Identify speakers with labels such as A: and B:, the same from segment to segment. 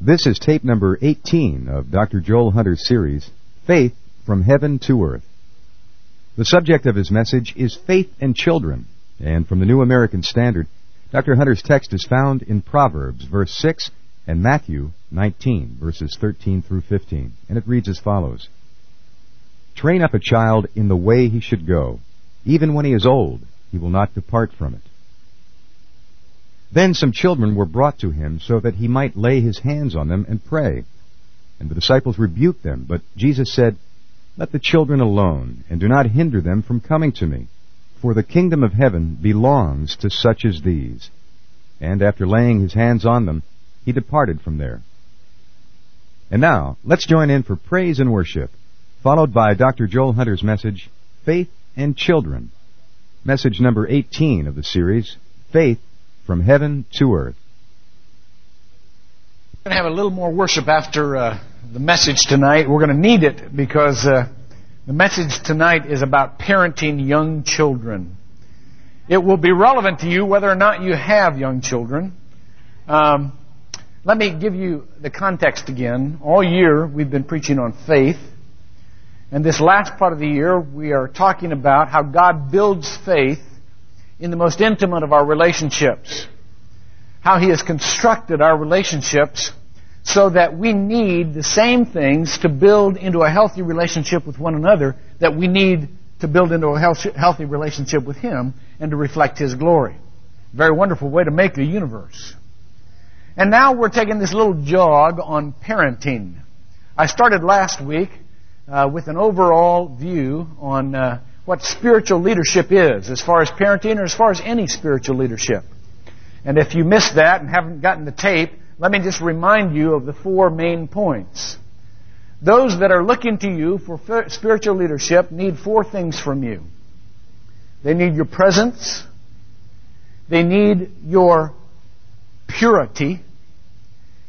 A: This is tape number 18 of Dr. Joel Hunter's series, Faith from Heaven to Earth. The subject of his message is faith and children, and from the New American Standard, Dr. Hunter's text is found in Proverbs, verse 6, and Matthew 19, verses 13 through 15, and it reads as follows. Train up a child in the way he should go. Even when he is old, he will not depart from it. Then some children were brought to him so that he might lay his hands on them and pray. And the disciples rebuked them, but Jesus said, Let the children alone, and do not hinder them from coming to me, for the kingdom of heaven belongs to such as these. And after laying his hands on them, he departed from there. And now, let's join in for praise and worship, followed by Dr. Joel Hunter's message, Faith and Children. Message number 18 of the series, Faith from heaven to earth.
B: We're going to have a little more worship after uh, the message tonight. We're going to need it because uh, the message tonight is about parenting young children. It will be relevant to you whether or not you have young children. Um, let me give you the context again. All year we've been preaching on faith. And this last part of the year we are talking about how God builds faith in the most intimate of our relationships. How He has constructed our relationships so that we need the same things to build into a healthy relationship with one another that we need to build into a healthy relationship with Him and to reflect His glory. Very wonderful way to make the universe. And now we're taking this little jog on parenting. I started last week uh, with an overall view on uh, what spiritual leadership is, as far as parenting or as far as any spiritual leadership. And if you missed that and haven't gotten the tape, let me just remind you of the four main points. Those that are looking to you for spiritual leadership need four things from you. They need your presence. They need your purity.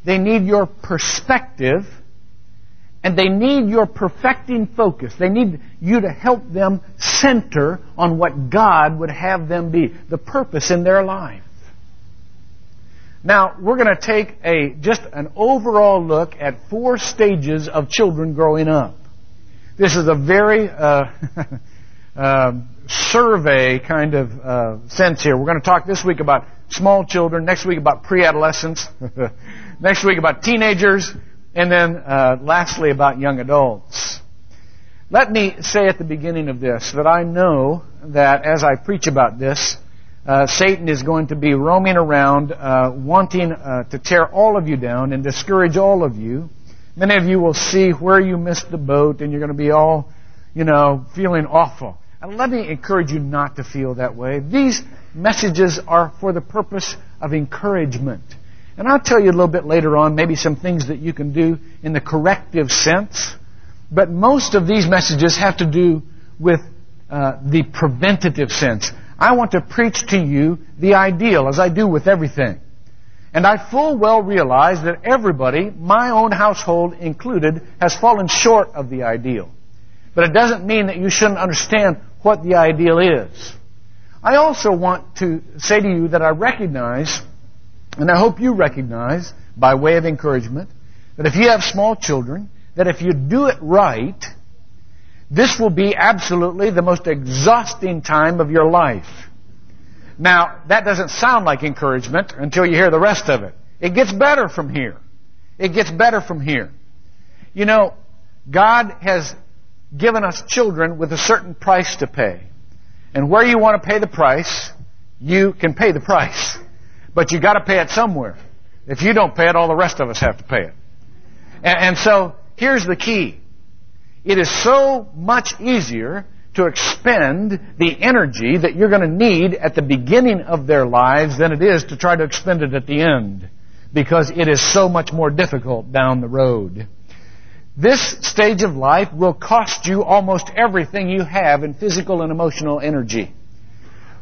B: They need your perspective and they need your perfecting focus. They need you to help them center on what God would have them be, the purpose in their life. Now, we're going to take a, just an overall look at four stages of children growing up. This is a very, uh, uh, survey kind of uh, sense here. We're going to talk this week about small children, next week about pre-adolescents, next week about teenagers, and then, uh, lastly, about young adults. Let me say at the beginning of this that I know that as I preach about this, uh, Satan is going to be roaming around, uh, wanting uh, to tear all of you down and discourage all of you. Many of you will see where you missed the boat, and you're going to be all, you know, feeling awful. And let me encourage you not to feel that way. These messages are for the purpose of encouragement. And I'll tell you a little bit later on maybe some things that you can do in the corrective sense. But most of these messages have to do with uh, the preventative sense. I want to preach to you the ideal, as I do with everything. And I full well realize that everybody, my own household included, has fallen short of the ideal. But it doesn't mean that you shouldn't understand what the ideal is. I also want to say to you that I recognize and I hope you recognize, by way of encouragement, that if you have small children, that if you do it right, this will be absolutely the most exhausting time of your life. Now, that doesn't sound like encouragement until you hear the rest of it. It gets better from here. It gets better from here. You know, God has given us children with a certain price to pay. And where you want to pay the price, you can pay the price. But you got to pay it somewhere. If you don't pay it, all the rest of us have to pay it. And, and so here's the key. It is so much easier to expend the energy that you're going to need at the beginning of their lives than it is to try to expend it at the end. Because it is so much more difficult down the road. This stage of life will cost you almost everything you have in physical and emotional energy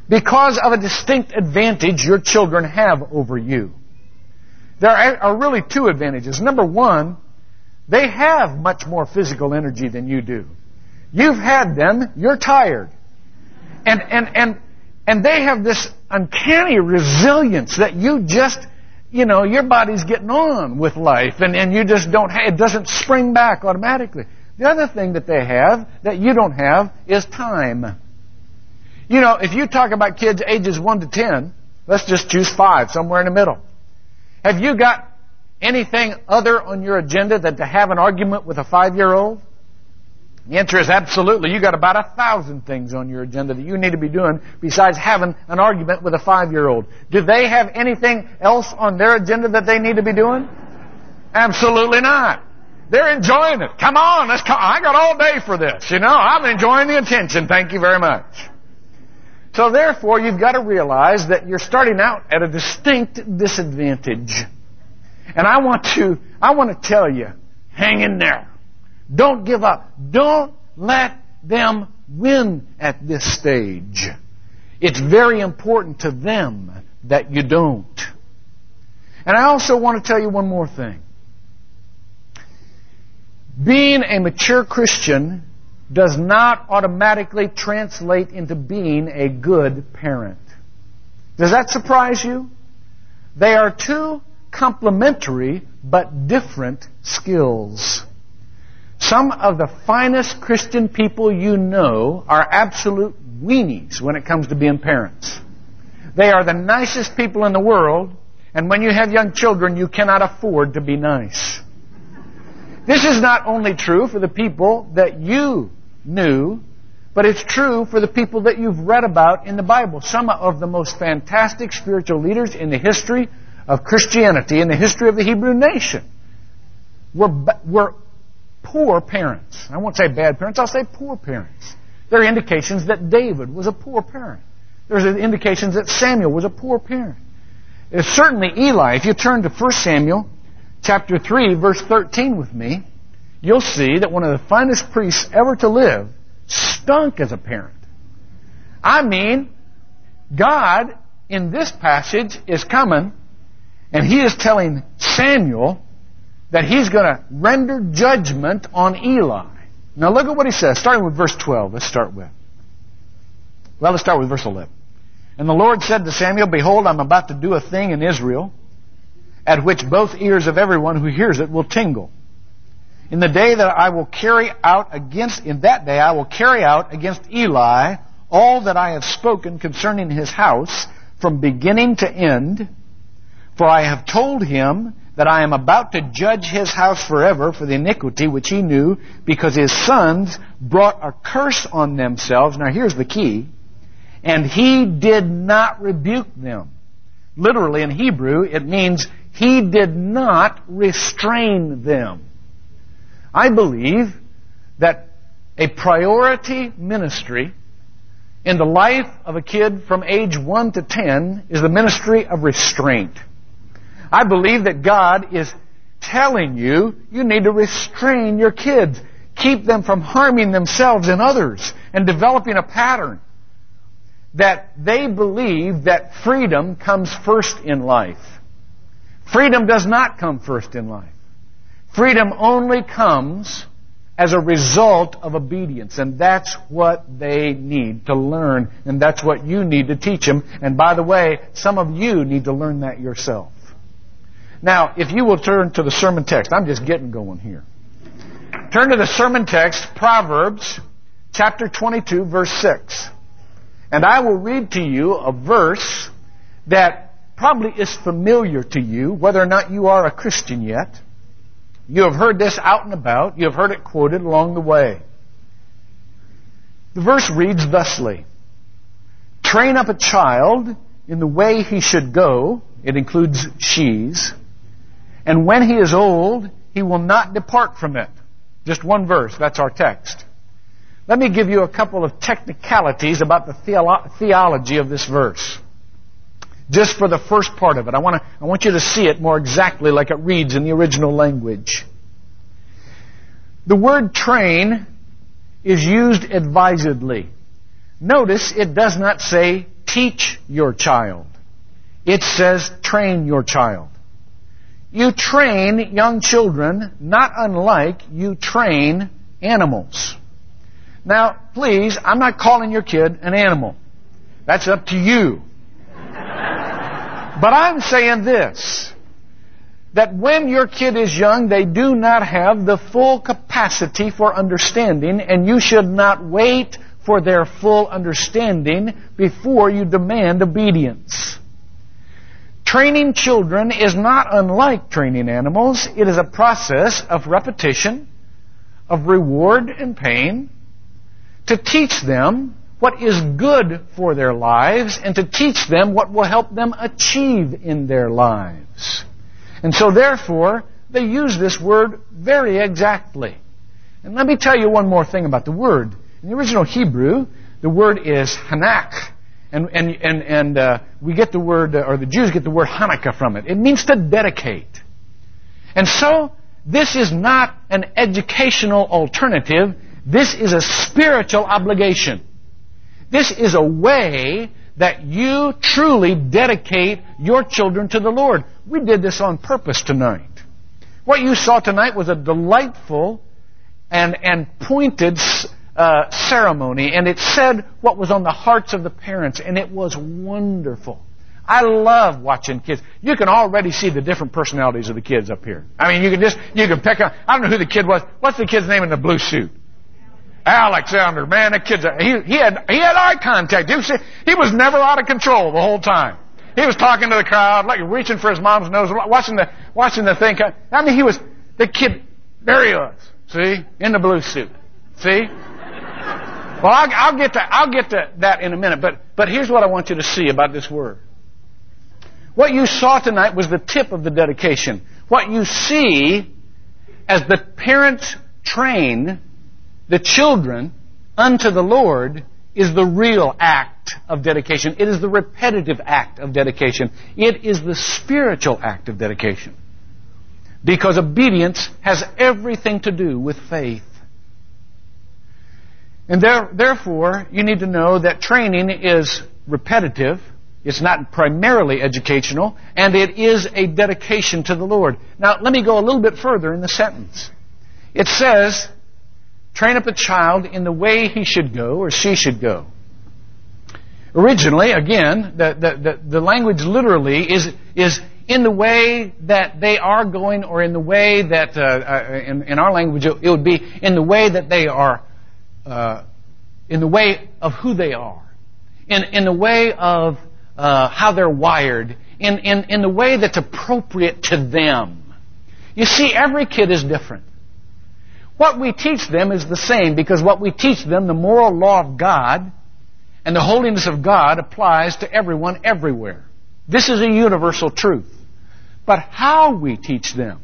B: because of a distinct advantage your children have over you. There are really two advantages. Number one, they have much more physical energy than you do. You've had them, you're tired. And, and, and, and they have this uncanny resilience that you just, you know, your body's getting on with life and, and you just don't have, it doesn't spring back automatically. The other thing that they have that you don't have is time. You know, if you talk about kids ages 1 to 10, let's just choose 5, somewhere in the middle. Have you got anything other on your agenda than to have an argument with a 5-year-old? The answer is absolutely. You got about a thousand things on your agenda that you need to be doing besides having an argument with a five-year-old. Do they have anything else on their agenda that they need to be doing? Absolutely not. They're enjoying it. Come on, let's come. I got all day for this. You know, I'm enjoying the attention. Thank you very much. So therefore, you've got to realize that you're starting out at a distinct disadvantage. And I want to, I want to tell you, hang in there. Don't give up. Don't let them win at this stage. It's very important to them that you don't. And I also want to tell you one more thing. Being a mature Christian does not automatically translate into being a good parent. Does that surprise you? They are two complementary but different skills. Some of the finest Christian people you know are absolute weenies when it comes to being parents. They are the nicest people in the world, and when you have young children, you cannot afford to be nice. This is not only true for the people that you knew, but it's true for the people that you've read about in the Bible. Some of the most fantastic spiritual leaders in the history of Christianity, in the history of the Hebrew nation, were, were poor parents. I won't say bad parents, I'll say poor parents. There are indications that David was a poor parent. There's indications that Samuel was a poor parent. It's certainly Eli. If you turn to 1 Samuel chapter 3 verse 13 with me, you'll see that one of the finest priests ever to live stunk as a parent. I mean, God in this passage is coming and he is telling Samuel that he's going to render judgment on Eli. Now look at what he says, starting with verse 12. Let's start with. Well, let's start with verse 11. And the Lord said to Samuel, Behold, I'm about to do a thing in Israel, at which both ears of everyone who hears it will tingle. In the day that I will carry out against, in that day I will carry out against Eli all that I have spoken concerning his house from beginning to end, for I have told him that I am about to judge his house forever for the iniquity which he knew, because his sons brought a curse on themselves. Now here's the key. And he did not rebuke them. Literally in Hebrew, it means he did not restrain them. I believe that a priority ministry in the life of a kid from age 1 to 10 is the ministry of restraint. I believe that God is telling you you need to restrain your kids. Keep them from harming themselves and others and developing a pattern that they believe that freedom comes first in life. Freedom does not come first in life. Freedom only comes as a result of obedience. And that's what they need to learn. And that's what you need to teach them. And by the way, some of you need to learn that yourself. Now, if you will turn to the sermon text, I'm just getting going here. Turn to the sermon text, Proverbs chapter 22, verse 6. And I will read to you a verse that probably is familiar to you, whether or not you are a Christian yet. You have heard this out and about. You have heard it quoted along the way. The verse reads thusly Train up a child in the way he should go. It includes she's. And when he is old, he will not depart from it. Just one verse, that's our text. Let me give you a couple of technicalities about the theolo- theology of this verse. Just for the first part of it. I, wanna, I want you to see it more exactly like it reads in the original language. The word train is used advisedly. Notice it does not say teach your child. It says train your child. You train young children not unlike you train animals. Now, please, I'm not calling your kid an animal. That's up to you. But I'm saying this. that when your kid is young, they do not have the full capacity for understanding, and you should not wait for their full understanding before you demand obedience. Training children is not unlike training animals. It is a process of repetition, of reward and pain, to teach them what is good for their lives and to teach them what will help them achieve in their lives. And so therefore, they use this word very exactly. And let me tell you one more thing about the word. In the original Hebrew, the word is Hanak. And, and, and, and uh, we get the word, uh, or the Jews get the word Hanukkah from it. It means to dedicate. And so, this is not an educational alternative. This is a spiritual obligation. This is a way that you truly dedicate your children to the Lord. We did this on purpose tonight. What you saw tonight was a delightful and, and pointed uh, ceremony, and it said what was on the hearts of the parents, and it was wonderful. I love watching kids. You can already see the different personalities of the kids up here. I mean, you can just, you can pick up, I don't know who the kid was. What's the kid's name in the blue suit? Alexander, man, that kid's, a, he, he had, he had eye contact. You see, he was never out of control the whole time. He was talking to the crowd, like reaching for his mom's nose, watching the, watching the thing. I mean, he was, the kid, there he was. See? In the blue suit. See? Well, I'll, I'll, get to I'll get to that in a minute, but but here's what I want you to see about this word. What you saw tonight was the tip of the dedication. What you see as the parents train the children unto the Lord is the real act of dedication. It is the repetitive act of dedication. It is the spiritual act of dedication. Because obedience has everything to do with faith. And there, therefore, you need to know that training is repetitive. It's not primarily educational, and it is a dedication to the Lord. Now, let me go a little bit further in the sentence. It says, train up a child in the way he should go or she should go. Originally, again, the, the, the, the language literally is, is in the way that they are going or in the way that, uh, uh, in, in our language, it would be in the way that they are uh, in the way of who they are, in, in the way of uh, how they're wired, in, in, in the way that's appropriate to them. You see, every kid is different. What we teach them is the same because what we teach them, the moral law of God and the holiness of God applies to everyone everywhere. This is a universal truth. But how we teach them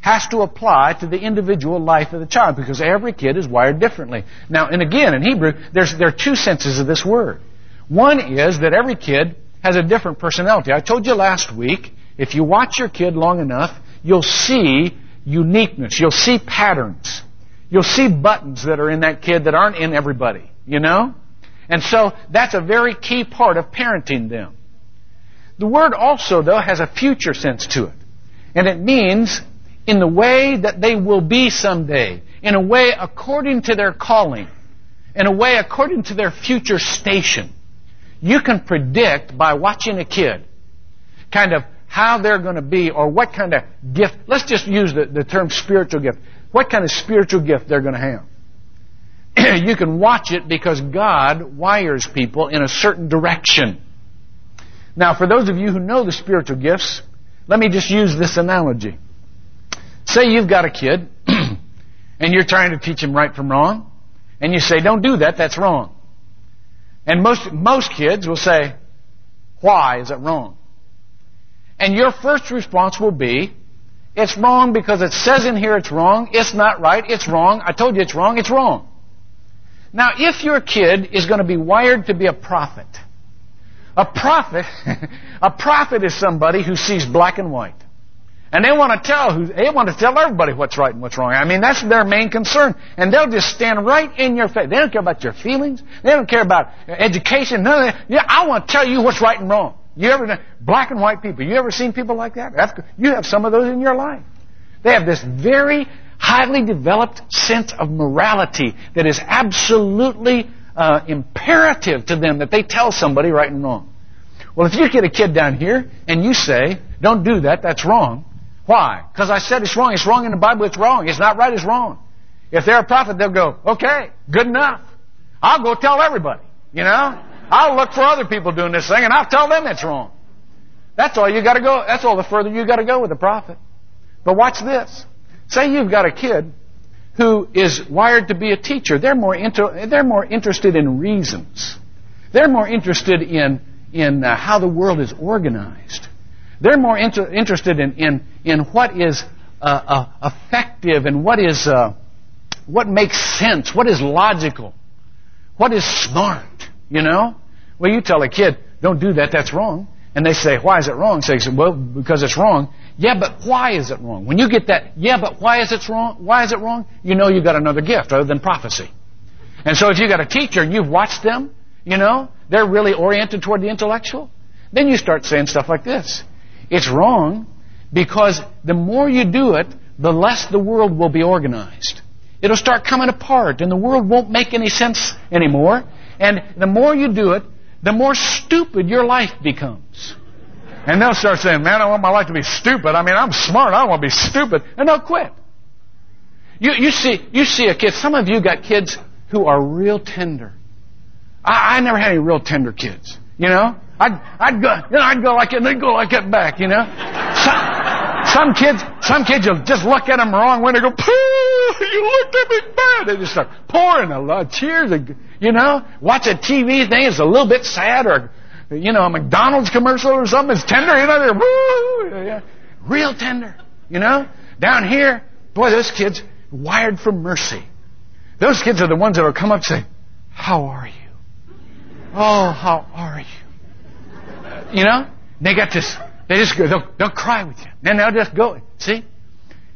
B: has to apply to the individual life of the child because every kid is wired differently. Now, and again, in Hebrew, there's, there are two senses of this word. One is that every kid has a different personality. I told you last week, if you watch your kid long enough, you'll see uniqueness. You'll see patterns. You'll see buttons that are in that kid that aren't in everybody, you know? And so that's a very key part of parenting them. The word also, though, has a future sense to it. And it means in the way that they will be someday, in a way according to their calling, in a way according to their future station. You can predict by watching a kid kind of how they're going to be or what kind of gift. Let's just use the, the term spiritual gift. What kind of spiritual gift they're going to have. you can watch it because God wires people in a certain direction. Now, for those of you who know the spiritual gifts, let me just use this analogy. Say you've got a kid and you're trying to teach him right from wrong, and you say, don't do that, that's wrong. And most, most kids will say, why is it wrong? And your first response will be, it's wrong because it says in here it's wrong, it's not right, it's wrong, I told you it's wrong, it's wrong. Now, if your kid is going to be wired to be a prophet, a prophet, a prophet is somebody who sees black and white. And they want to tell who, they want to tell everybody what's right and what's wrong. I mean, that's their main concern. And they'll just stand right in your face. They don't care about your feelings. They don't care about education. None of that. Yeah, I want to tell you what's right and wrong. You ever, black and white people, you ever seen people like that? You have some of those in your life. They have this very highly developed sense of morality that is absolutely uh, imperative to them that they tell somebody right and wrong. Well, if you get a kid down here and you say, don't do that, that's wrong, Why? Because I said it's wrong. It's wrong in the Bible. It's wrong. It's not right. It's wrong. If they're a prophet, they'll go, okay, good enough. I'll go tell everybody. You know? I'll look for other people doing this thing and I'll tell them it's wrong. That's all you gotta go, that's all the further you gotta go with a prophet. But watch this. Say you've got a kid who is wired to be a teacher. They're more, inter- they're more interested in reasons. They're more interested in, in uh, how the world is organized. They're more inter- interested in, in, in what is uh, uh, effective and what is uh, what makes sense, what is logical, what is smart. You know, well, you tell a kid, "Don't do that. That's wrong." And they say, why is it wrong? So say, well, because it's wrong. Yeah, but why is it wrong? When you get that, yeah, but why is it wrong? Why is it wrong? You know you've got another gift other than prophecy. And so if you've got a teacher and you've watched them, you know, they're really oriented toward the intellectual, then you start saying stuff like this. It's wrong because the more you do it, the less the world will be organized. It'll start coming apart and the world won't make any sense anymore. And the more you do it, the more stupid your life becomes. And they'll start saying, man, I want my life to be stupid. I mean, I'm smart. I don't want to be stupid. And they'll quit. You, you see, you see a kid, some of you got kids who are real tender. I, I never had any real tender kids. You know? I'd, I'd go, you know, I'd go like it and they'd go like it back, you know? Some, some kids, some kids you'll just look at them wrong when they go, you looked at me bad. They just start pouring a lot of tears. You know, watch a TV thing, it's a little bit sad, or, you know, a McDonald's commercial or something, it's tender, you know, they're woo, yeah, real tender, you know? Down here, boy, those kids wired for mercy. Those kids are the ones that will come up and say, how are you? Oh, how are you? You know? They got this, they just go, they'll, they'll cry with you. Then they'll just go, see?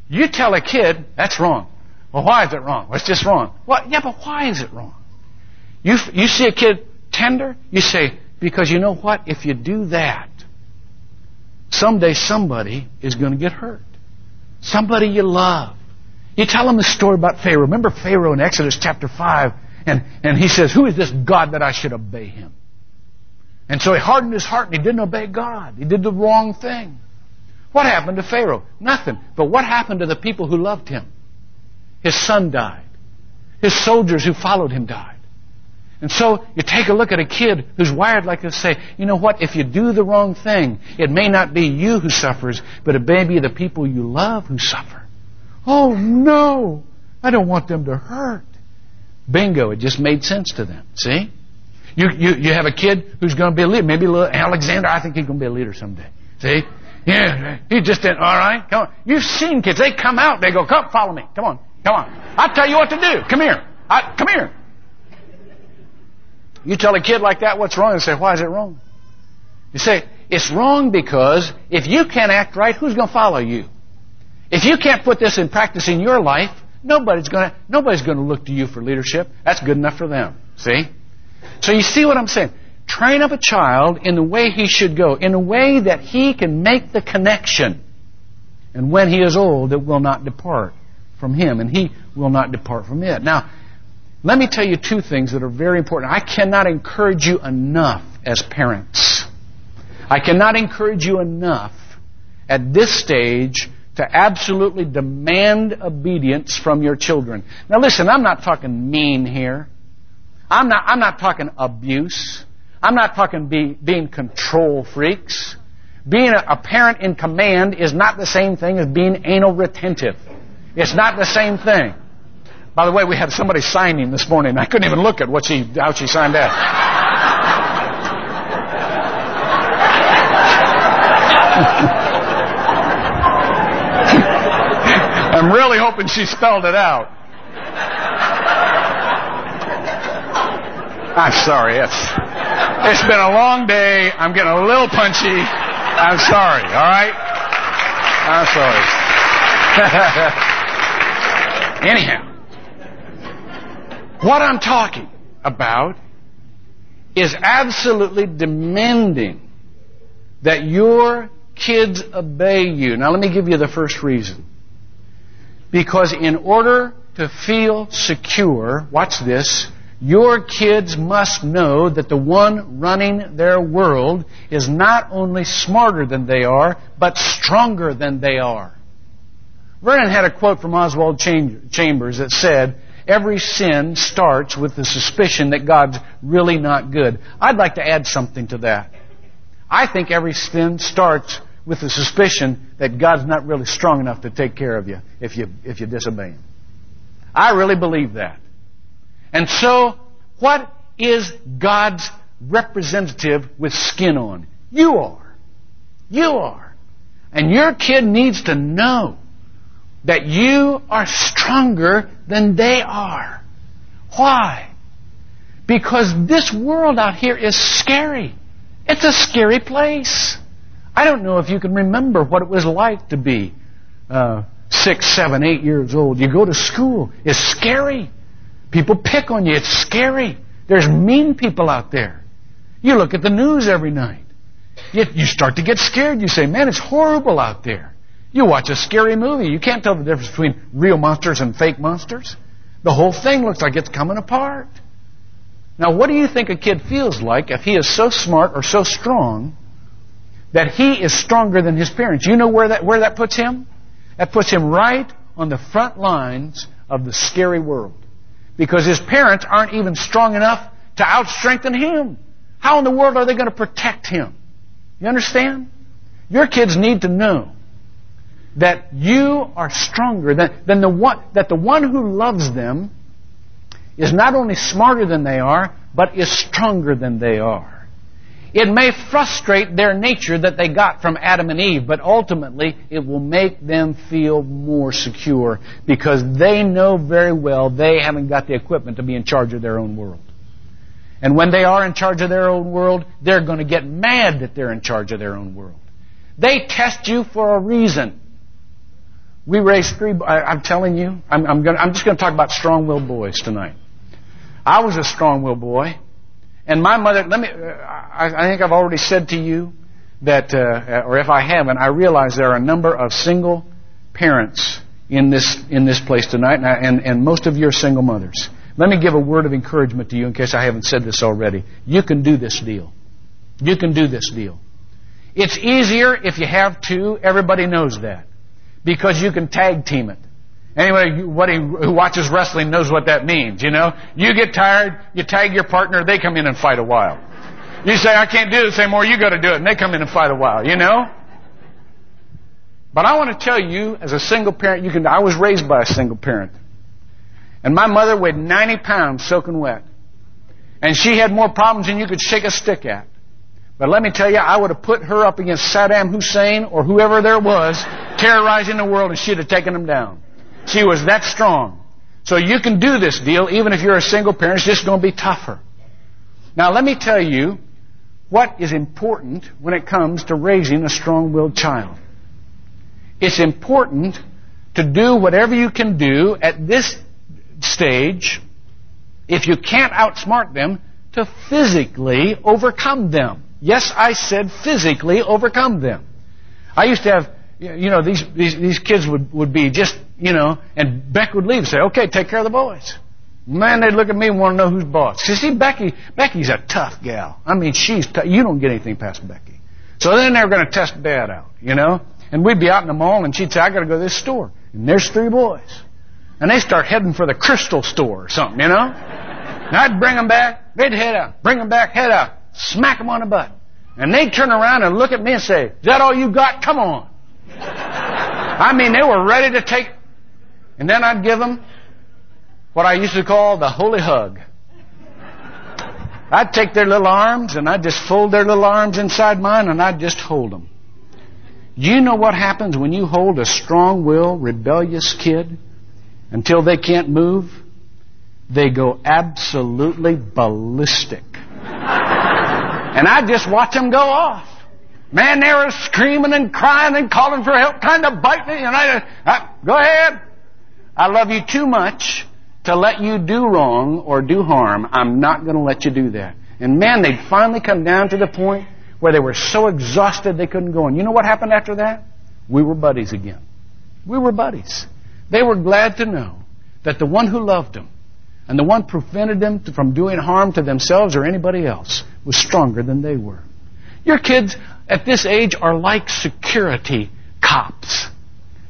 B: You tell a kid, that's wrong. Well, why is it wrong? Well, it's just wrong. Well, yeah, but why is it wrong? You, you see a kid tender, you say, because you know what? If you do that, someday somebody is going to get hurt. Somebody you love. You tell them the story about Pharaoh. Remember Pharaoh in Exodus chapter 5? And, and he says, Who is this God that I should obey him? And so he hardened his heart and he didn't obey God. He did the wrong thing. What happened to Pharaoh? Nothing. But what happened to the people who loved him? His son died. His soldiers who followed him died. And so you take a look at a kid who's wired like this say, you know what, if you do the wrong thing, it may not be you who suffers, but it may be the people you love who suffer. Oh no, I don't want them to hurt. Bingo, it just made sense to them. See? You, you, you have a kid who's going to be a leader. Maybe little Alexander, I think he's going to be a leader someday. See? Yeah, he just didn't, alright, come on. You've seen kids, they come out, they go, come, follow me, come on, come on. I'll tell you what to do. Come here. I, come here. You tell a kid like that what's wrong and say, why is it wrong? You say, it's wrong because if you can't act right, who's going to follow you? If you can't put this in practice in your life, nobody's going to, nobody's going to look to you for leadership. That's good enough for them. See? So you see what I'm saying? Train up a child in the way he should go, in a way that he can make the connection. And when he is old, it will not depart from him, and he will not depart from it. Now, let me tell you two things that are very important. I cannot encourage you enough as parents. I cannot encourage you enough at this stage to absolutely demand obedience from your children. Now listen, I'm not talking mean here. I'm not, I'm not talking abuse. I'm not talking be, being control freaks. Being a, a parent in command is not the same thing as being anal retentive. It's not the same thing. By the way, we had somebody signing this morning. I couldn't even look at what she, how she signed that. I'm really hoping she spelled it out. I'm sorry. It's, it's been a long day. I'm getting a little punchy. I'm sorry, all right? I'm sorry. Anyhow, what I'm talking about is absolutely demanding that your kids obey you. Now let me give you the first reason. Because in order to feel secure, watch this, your kids must know that the one running their world is not only smarter than they are, but stronger than they are. Vernon had a quote from Oswald Chambers that said, Every sin starts with the suspicion that God's really not good. I'd like to add something to that. I think every sin starts with the suspicion that God's not really strong enough to take care of you if you, if you disobey Him. I really believe that. And so, what is God's representative with skin on? You are. You are. And your kid needs to know that you are stronger than they are. Why? Because this world out here is scary. It's a scary place. I don't know if you can remember what it was like to be uh, six, seven, eight years old. You go to school. It's scary. People pick on you. It's scary. There's mean people out there. You look at the news every night. You, you start to get scared. You say, man, it's horrible out there. You watch a scary movie. You can't tell the difference between real monsters and fake monsters. The whole thing looks like it's coming apart. Now, what do you think a kid feels like if he is so smart or so strong that he is stronger than his parents? You know where that, where that puts him? That puts him right on the front lines of the scary world. Because his parents aren't even strong enough to outstrengthen him. How in the world are they going to protect him? You understand? Your kids need to know that you are stronger than, than the one, that the one who loves them is not only smarter than they are, but is stronger than they are. It may frustrate their nature that they got from Adam and Eve, but ultimately it will make them feel more secure because they know very well they haven't got the equipment to be in charge of their own world. And when they are in charge of their own world, they're going to get mad that they're in charge of their own world. They test you for a reason. We raised three. I, am telling you, I'm, I'm, gonna, I'm just going to talk about strong-willed boys tonight. I was a strong-willed boy, and my mother. Let me. I, I think I've already said to you that, uh, or if I haven't, I realize there are a number of single parents in this in this place tonight, and, I, and, and most of you are single mothers. Let me give a word of encouragement to you in case I haven't said this already. You can do this deal. You can do this deal. It's easier if you have two. Everybody knows that because you can tag team it. Anybody who watches wrestling knows what that means, you know? You get tired, you tag your partner, they come in and fight a while. You say, I can't do this anymore, you gotta do it, and they come in and fight a while, you know? But I want to tell you, as a single parent, you can, I was raised by a single parent. And my mother weighed 90 pounds soaking wet. And she had more problems than you could shake a stick at. But let me tell you, I would have put her up against Saddam Hussein or whoever there was terrorizing the world and she'd have taken them down. She was that strong. So you can do this deal even if you're a single parent. It's just going to be tougher. Now let me tell you what is important when it comes to raising a strong-willed child. It's important to do whatever you can do at this stage, if you can't outsmart them, to physically overcome them. Yes, I said physically overcome them. I used to have, you know, these, these, these kids would, would be just, you know, and Beck would leave and say, okay, take care of the boys. Man, they'd look at me and want to know who's boss. You see, Becky, Becky's a tough gal. I mean, she's tough. You don't get anything past Becky. So then they were going to test Dad out, you know? And we'd be out in the mall and she'd say, I got to go to this store. And there's three boys. And they start heading for the crystal store or something, you know? And I'd bring them back. They'd head out. Bring them back, head out smack them on the butt. And they'd turn around and look at me and say, Is that all you got? Come on. I mean, they were ready to take. And then I'd give them what I used to call the holy hug. I'd take their little arms and I'd just fold their little arms inside mine and I'd just hold them. You know what happens when you hold a strong willed, rebellious kid until they can't move? They go absolutely ballistic. And I just watch them go off. Man, they were screaming and crying and calling for help, trying to bite me, and I, I go ahead. I love you too much to let you do wrong or do harm. I'm not going to let you do that. And man, they'd finally come down to the point where they were so exhausted they couldn't go on. You know what happened after that? We were buddies again. We were buddies. They were glad to know that the one who loved them and the one prevented them from doing harm to themselves or anybody else was stronger than they were. Your kids at this age are like security cops.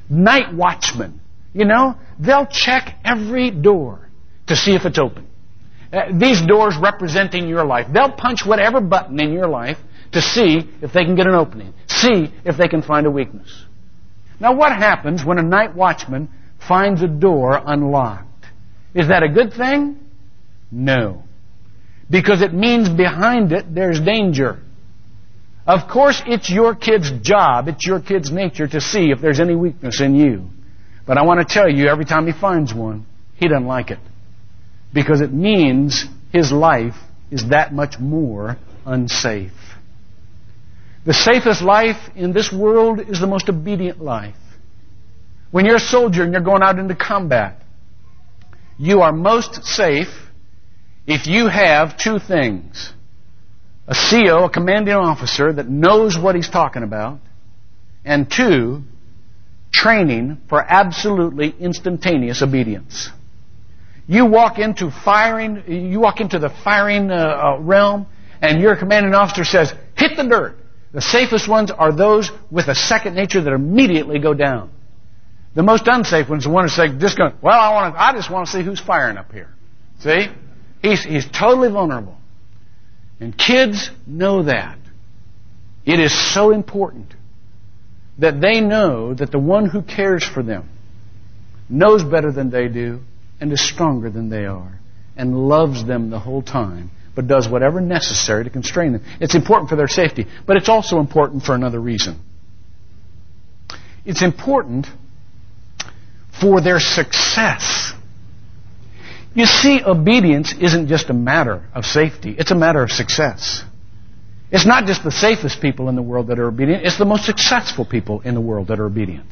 B: night watchmen, you know, they'll check every door to see if it's open. Uh, these doors representing your life. They'll punch whatever button in your life to see if they can get an opening. See if they can find a weakness. Now what happens when a night watchman finds a door unlocked? Is that a good thing? No. Because it means behind it there's danger. Of course, it's your kid's job, it's your kid's nature to see if there's any weakness in you. But I want to tell you, every time he finds one, he doesn't like it. Because it means his life is that much more unsafe. The safest life in this world is the most obedient life. When you're a soldier and you're going out into combat, you are most safe if you have two things. A CO, a commanding officer that knows what he's talking about, and two, training for absolutely instantaneous obedience. You walk into firing, you walk into the firing uh, uh, realm, and your commanding officer says, hit the dirt. The safest ones are those with a second nature that immediately go down. The most unsafe ones are the ones that say, just going, well, I want to, I just want to see who's firing up here. See? He's, he's totally vulnerable. And kids know that. It is so important that they know that the one who cares for them knows better than they do and is stronger than they are and loves them the whole time but does whatever necessary to constrain them. It's important for their safety, but it's also important for another reason. It's important for their success. You see, obedience isn't just a matter of safety, it's a matter of success. It's not just the safest people in the world that are obedient, it's the most successful people in the world that are obedient.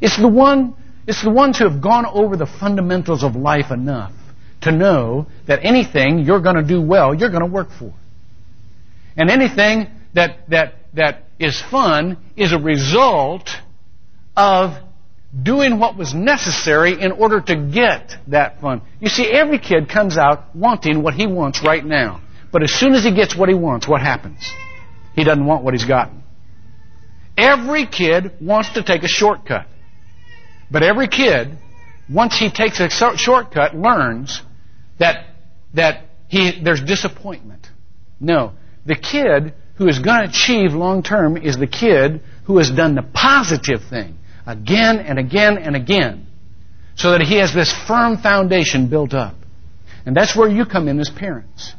B: It's the one it's the ones who have gone over the fundamentals of life enough to know that anything you're going to do well, you're going to work for. And anything that, that, that is fun is a result of doing what was necessary in order to get that fun. You see, every kid comes out wanting what he wants right now. But as soon as he gets what he wants, what happens? He doesn't want what he's gotten. Every kid wants to take a shortcut. But every kid, once he takes a shortcut, learns that, that he, there's disappointment. No. The kid who is going to achieve long term is the kid who has done the positive thing again and again and again so that he has this firm foundation built up. And that's where you come in as parents.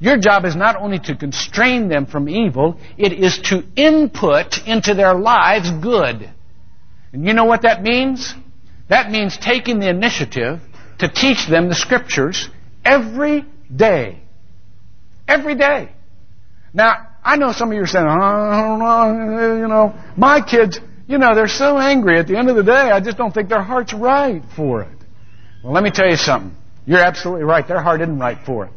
B: Your job is not only to constrain them from evil, it is to input into their lives good. And you know what that means? That means taking the initiative to teach them the scriptures every day. Every day. Now, I know some of you are saying, oh, you know, my kids, you know, they're so angry at the end of the day, I just don't think their heart's right for it. Well, let me tell you something. You're absolutely right. Their heart isn't right for it.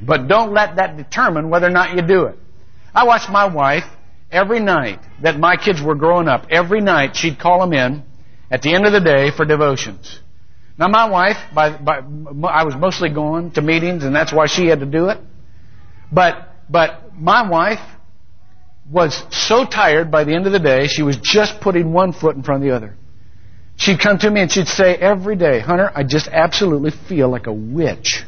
B: But don't let that determine whether or not you do it. I watched my wife every night that my kids were growing up. Every night she'd call them in at the end of the day for devotions. Now, my wife, by, by, I was mostly going to meetings, and that's why she had to do it. But, but my wife was so tired by the end of the day, she was just putting one foot in front of the other. She'd come to me and she'd say every day, Hunter, I just absolutely feel like a witch.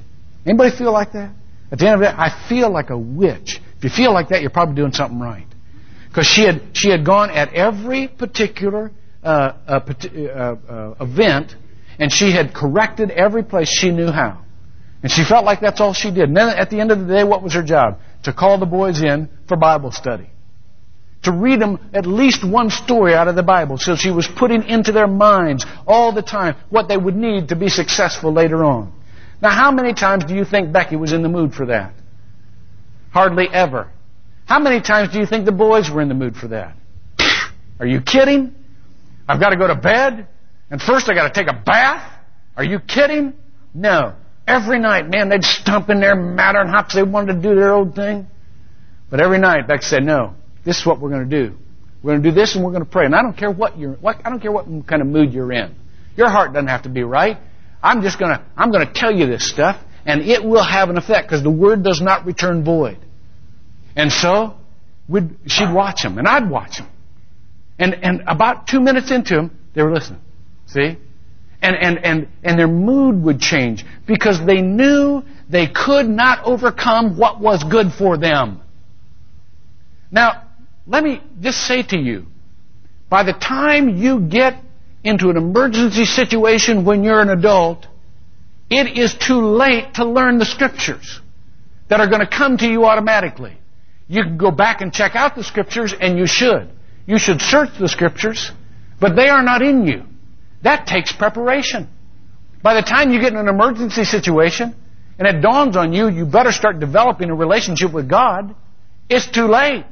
B: Anybody feel like that? At the end of the day, I feel like a witch. If you feel like that, you're probably doing something right. Because she had, she had gone at every particular uh, uh, uh, event and she had corrected every place she knew how. And she felt like that's all she did. And then at the end of the day, what was her job? To call the boys in for Bible study. To read them at least one story out of the Bible. So she was putting into their minds all the time what they would need to be successful later on. Now, how many times do you think Becky was in the mood for that? Hardly ever. How many times do you think the boys were in the mood for that? Are you kidding? I've got to go to bed, and first I've got to take a bath. Are you kidding? No. Every night, man, they'd stomp in there mad and because they wanted to do their old thing. But every night, Beck said, "No, this is what we're going to do. We're going to do this, and we're going to pray. And I don't care what you're, what, I don't care what kind of mood you're in. Your heart doesn't have to be right. I'm just going to, I'm going to tell you this stuff, and it will have an effect because the word does not return void. And so, she'd watch them, and I'd watch them. And, and about two minutes into them, They were listening. See? And, and, and, and their mood would change because they knew they could not overcome what was good for them. Now, let me just say to you, by the time you get into an emergency situation when you're an adult, it is too late to learn the scriptures that are going to come to you automatically. You can go back and check out the scriptures, and you should. You should search the scriptures, but they are not in you. That takes preparation. By the time you get in an emergency situation, and it dawns on you, you better start developing a relationship with God, it's too late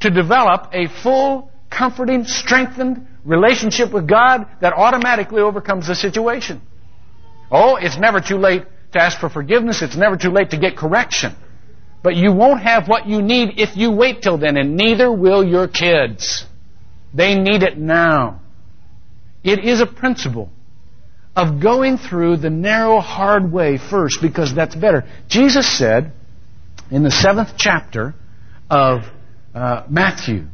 B: to develop a full, comforting, strengthened relationship with God that automatically overcomes the situation. Oh, it's never too late to ask for forgiveness. It's never too late to get correction. But you won't have what you need if you wait till then, and neither will your kids. They need it now. It is a principle of going through the narrow, hard way first because that's better. Jesus said in the seventh chapter of uh, Matthew,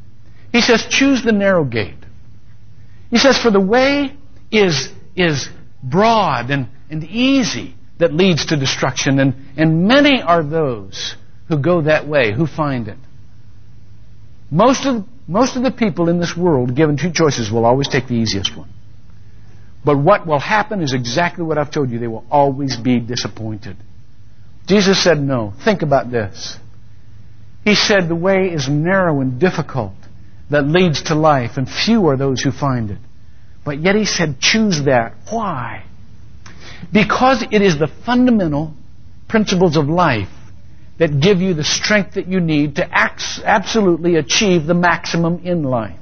B: He says, choose the narrow gate. He says, for the way is, is broad and, and easy that leads to destruction, and, and many are those who go that way, who find it. Most of, most of the people in this world, given two choices, will always take the easiest one. But what will happen is exactly what I've told you. They will always be disappointed. Jesus said no. Think about this. He said the way is narrow and difficult that leads to life, and few are those who find it. But yet he said, choose that. Why? Because it is the fundamental principles of life that give you the strength that you need to absolutely achieve the maximum in life.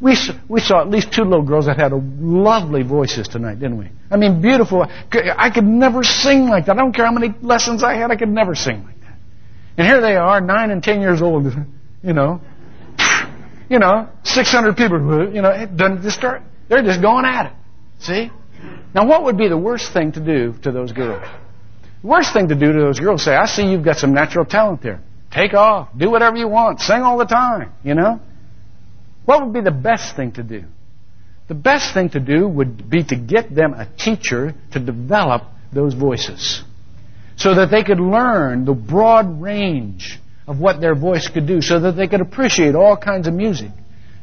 B: We, we saw at least two little girls that had lovely voices tonight, didn't we? I mean, beautiful. I could never sing like that. I don't care how many lessons I had, I could never sing like that. And here they are, nine and ten years old, you know. You know, 600 people, you know, it doesn't they're just going at it. See? Now, what would be the worst thing to do to those girls? Worst thing to do to those girls, say, I see you've got some natural talent there. Take off. Do whatever you want. Sing all the time, you know? What would be the best thing to do? The best thing to do would be to get them a teacher to develop those voices so that they could learn the broad range of what their voice could do, so that they could appreciate all kinds of music,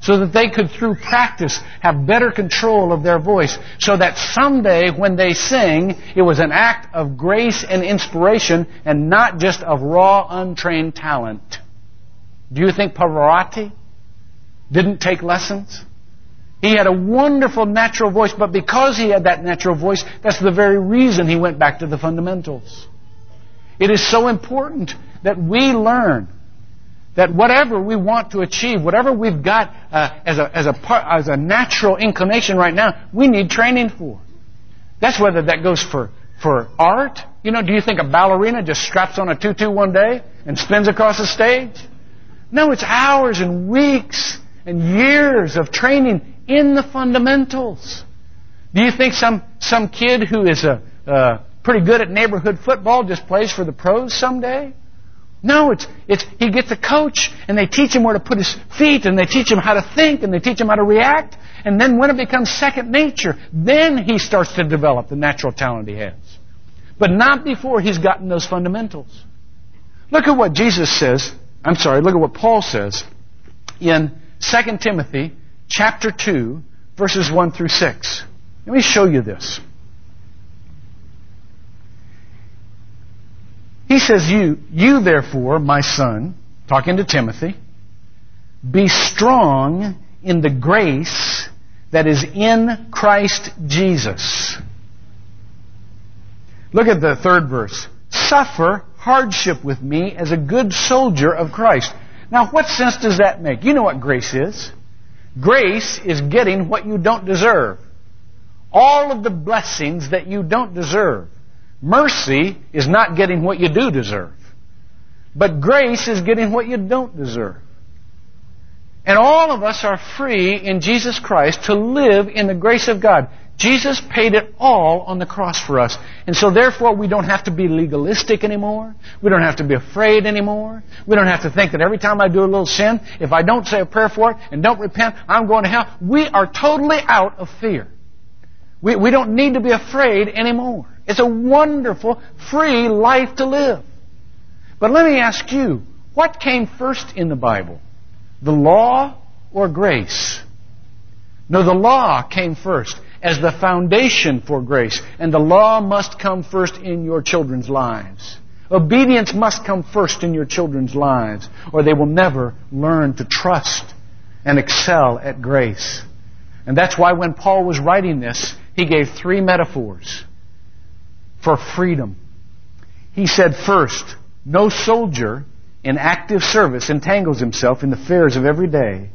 B: so that they could, through practice, have better control of their voice, so that someday when they sing, it was an act of grace and inspiration and not just of raw, untrained talent. Do you think Pavarotti didn't take lessons. He had a wonderful natural voice, but because he had that natural voice, that's the very reason he went back to the fundamentals. It is so important that we learn that whatever we want to achieve, whatever we've got uh, as, a, as, a part, as a natural inclination right now, we need training for. That's whether that goes for, for art. You know, do you think a ballerina just straps on a tutu one day and spins across the stage? No, it's hours and weeks and years of training in the fundamentals. Do you think some, some kid who is a, uh, pretty good at neighborhood football just plays for the pros someday? No, it's, it's, he gets a coach and they teach him where to put his feet and they teach him how to think and they teach him how to react. And then when it becomes second nature, then he starts to develop the natural talent he has. But not before he's gotten those fundamentals. Look at what Jesus says. I'm sorry, look at what Paul says in 2 Timothy chapter 2, verses 1 through 6. Let me show you this. He says, You, you therefore, my son, talking to Timothy, be strong in the grace that is in Christ Jesus. Look at the third verse. Suffer hardship with me as a good soldier of Christ. Now, what sense does that make? You know what grace is. Grace is getting what you don't deserve. All of the blessings that you don't deserve. Mercy is not getting what you do deserve. But grace is getting what you don't deserve. And all of us are free in Jesus Christ to live in the grace of God. Jesus paid it all on the cross for us. And so therefore we don't have to be legalistic anymore. We don't have to be afraid anymore. We don't have to think that every time I do a little sin, if I don't say a prayer for it and don't repent, I'm going to hell. We are totally out of fear. We, we don't need to be afraid anymore. It's a wonderful, free life to live. But let me ask you, what came first in the Bible? The law or grace? No, the law came first as the foundation for grace. And the law must come first in your children's lives. Obedience must come first in your children's lives, or they will never learn to trust and excel at grace. And that's why when Paul was writing this, he gave three metaphors for freedom. He said, first, no soldier in active service entangles himself in the affairs of every day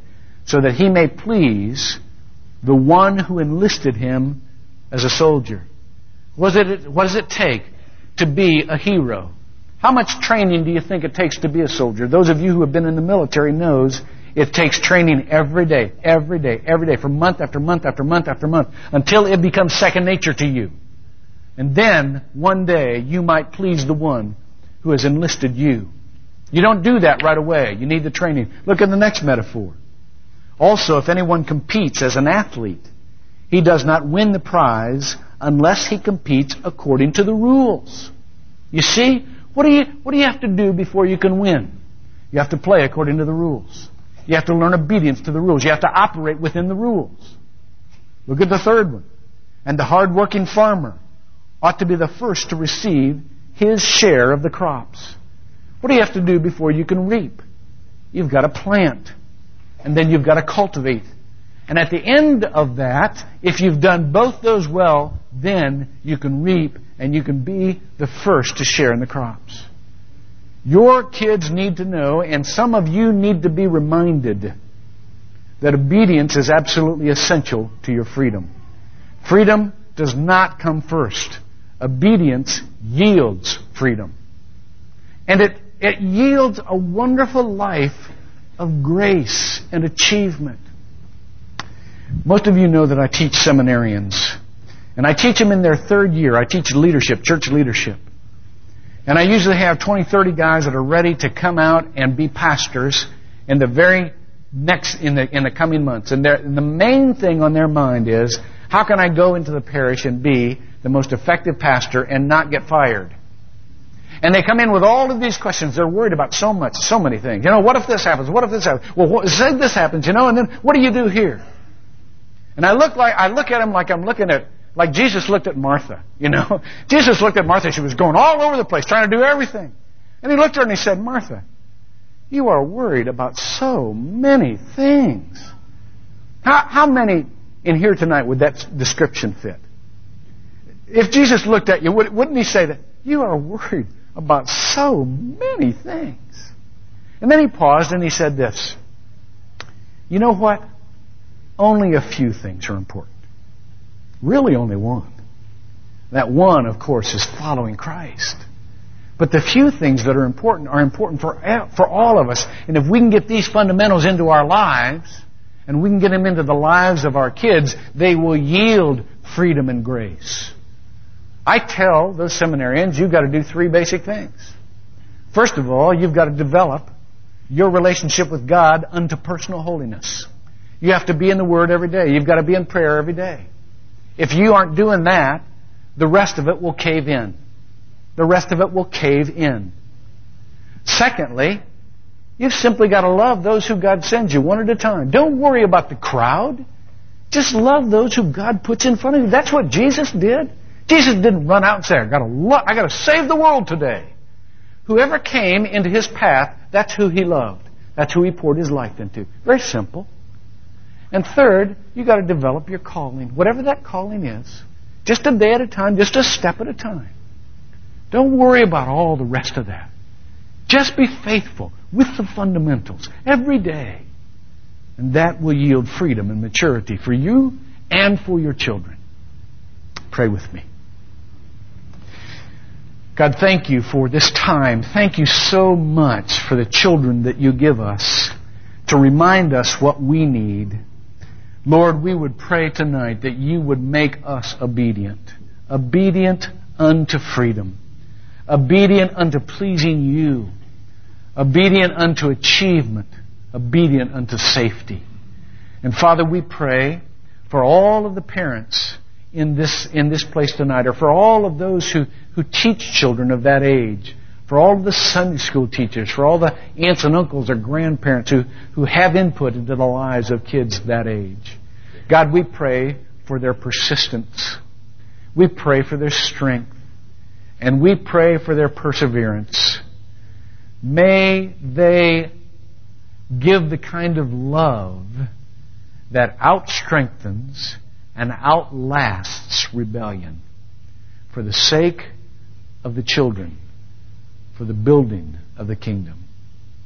B: so that he may please the one who enlisted him as a soldier. What does it, what does it take to be a hero? How much training do you think it takes to be a soldier? Those of you who have been in the military knows it takes training every day, every day, every day, for month after month after month after month, until it becomes second nature to you. And then, one day, you might please the one who has enlisted you. You don't do that right away. You need the training. Look at the next metaphor. Also, if anyone competes as an athlete, he does not win the prize unless he competes according to the rules. You see, what do you, what do you have to do before you can win? You have to play according to the rules. You have to learn obedience to the rules. You have to operate within the rules. Look at the third one. And the hard-working farmer ought to be the first to receive his share of the crops. What do you have to do before you can reap? You've got to plant. And then you've got to cultivate. And at the end of that, if you've done both those well, then you can reap and you can be the first to share in the crops. Your kids need to know, and some of you need to be reminded, that obedience is absolutely essential to your freedom. Freedom does not come first. Obedience yields freedom. And it, it yields a wonderful life of grace and achievement. Most of you know that I teach seminarians. And I teach them in their third year. I teach leadership, church leadership. And I usually have 20, 30 guys that are ready to come out and be pastors in the very next, in the, in the coming months. And the main thing on their mind is, how can I go into the parish and be the most effective pastor and not get fired? And they come in with all of these questions. They're worried about so much, so many things. You know, what if this happens? What if this happens? Well, what, say this happens, you know, and then what do you do here? And I look like, I look at them like I'm looking at, like Jesus looked at Martha, you know. Jesus looked at Martha. She was going all over the place, trying to do everything. And he looked at her and he said, Martha, you are worried about so many things. How, how many in here tonight would that description fit? If Jesus looked at you, wouldn't he say that? You are worried about so many things. And then he paused and he said this You know what? Only a few things are important. Really, only one. That one, of course, is following Christ. But the few things that are important are important for, for all of us. And if we can get these fundamentals into our lives, and we can get them into the lives of our kids, they will yield freedom and grace. I tell those seminarians, you've got to do three basic things. First of all, you've got to develop your relationship with God unto personal holiness. You have to be in the Word every day. You've got to be in prayer every day. If you aren't doing that, the rest of it will cave in. The rest of it will cave in. Secondly, you've simply got to love those who God sends you one at a time. Don't worry about the crowd. Just love those who God puts in front of you. That's what Jesus did. Jesus didn't run out and say, I gotta, lo- I gotta save the world today. Whoever came into his path, that's who he loved. That's who he poured his life into. Very simple. And third, you've gotta develop your calling. Whatever that calling is. Just a day at a time, just a step at a time. Don't worry about all the rest of that. Just be faithful with the fundamentals every day. And that will yield freedom and maturity for you and for your children. Pray with me. God, thank you for this time. Thank you so much for the children that you give us to remind us what we need. Lord, we would pray tonight that you would make us obedient. Obedient unto freedom. Obedient unto pleasing you. Obedient unto achievement. Obedient unto safety. And Father, we pray for all of the parents in this, in this place tonight, or for all of those who, who teach children of that age, for all of the Sunday school teachers, for all the aunts and uncles or grandparents who, who have input into the lives of kids that age. God, we pray for their persistence. We pray for their strength. And we pray for their perseverance. May they give the kind of love that outstrengthens and outlasts rebellion for the sake of the children, for the building of the kingdom.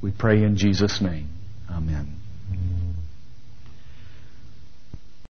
B: We pray in Jesus' name. Amen.